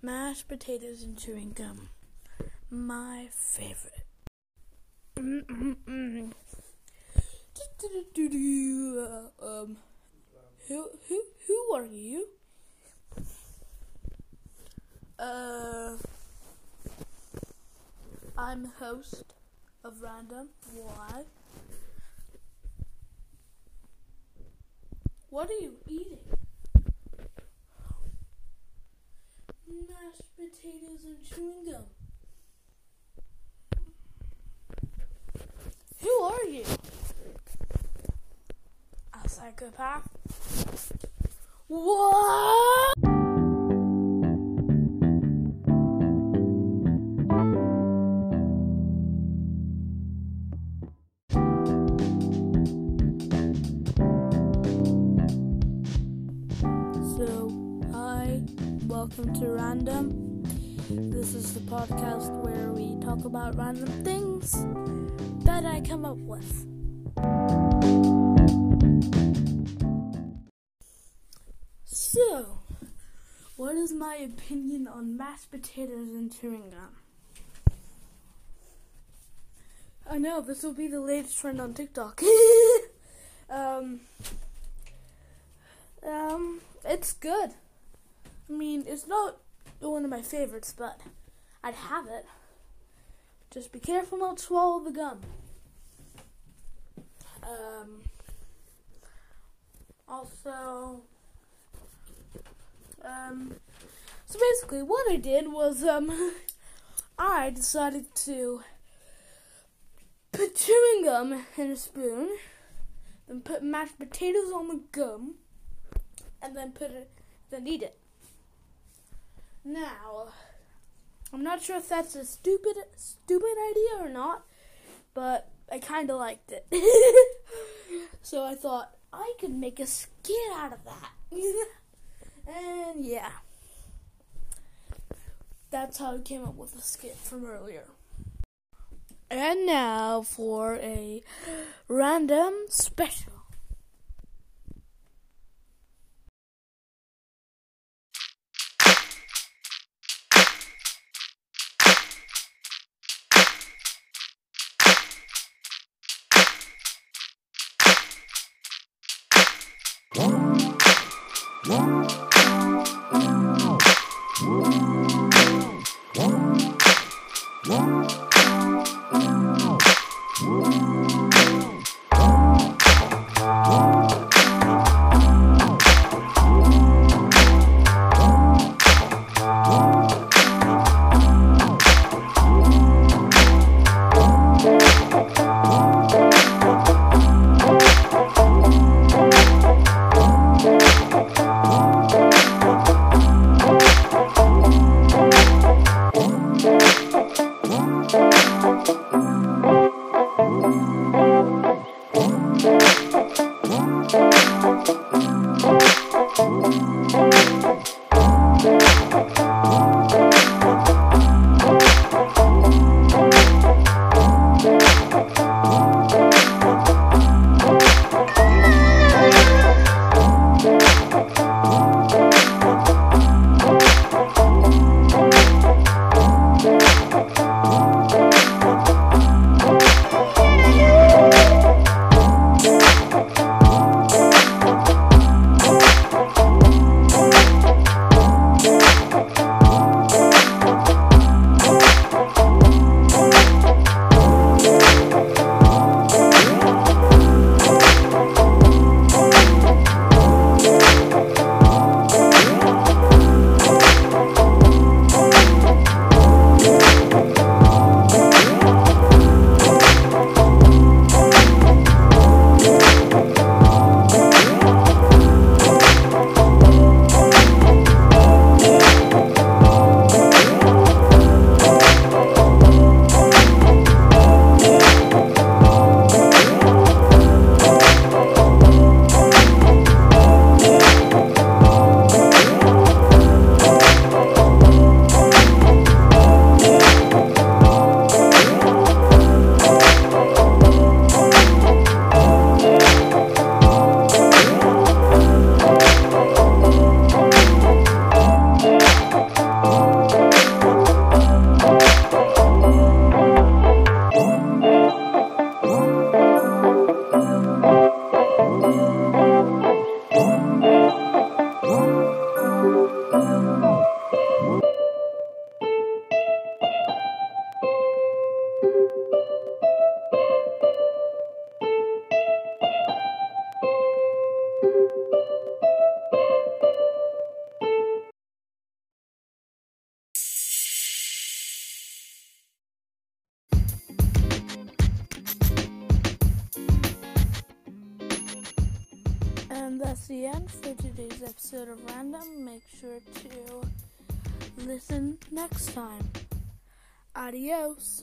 Mashed potatoes and chewing gum. My favorite. um, who who who are you? Uh, I'm the host of Random. Why? What are you eating? Mashed potatoes and chewing gum. Who are you? A psychopath? What? Welcome to Random. This is the podcast where we talk about random things that I come up with. So, what is my opinion on mashed potatoes and chewing gum? I know this will be the latest trend on TikTok. um, um, it's good. I mean, it's not one of my favorites, but I'd have it. Just be careful not to swallow the gum. Um, also, um, so basically, what I did was, um, I decided to put chewing gum in a spoon, then put mashed potatoes on the gum, and then put it, then eat it. Now, I'm not sure if that's a stupid, stupid idea or not, but I kind of liked it. so I thought I could make a skit out of that. and yeah, that's how I came up with the skit from earlier. And now for a random special. What? That's the end for today's episode of Random. Make sure to listen next time. Adios.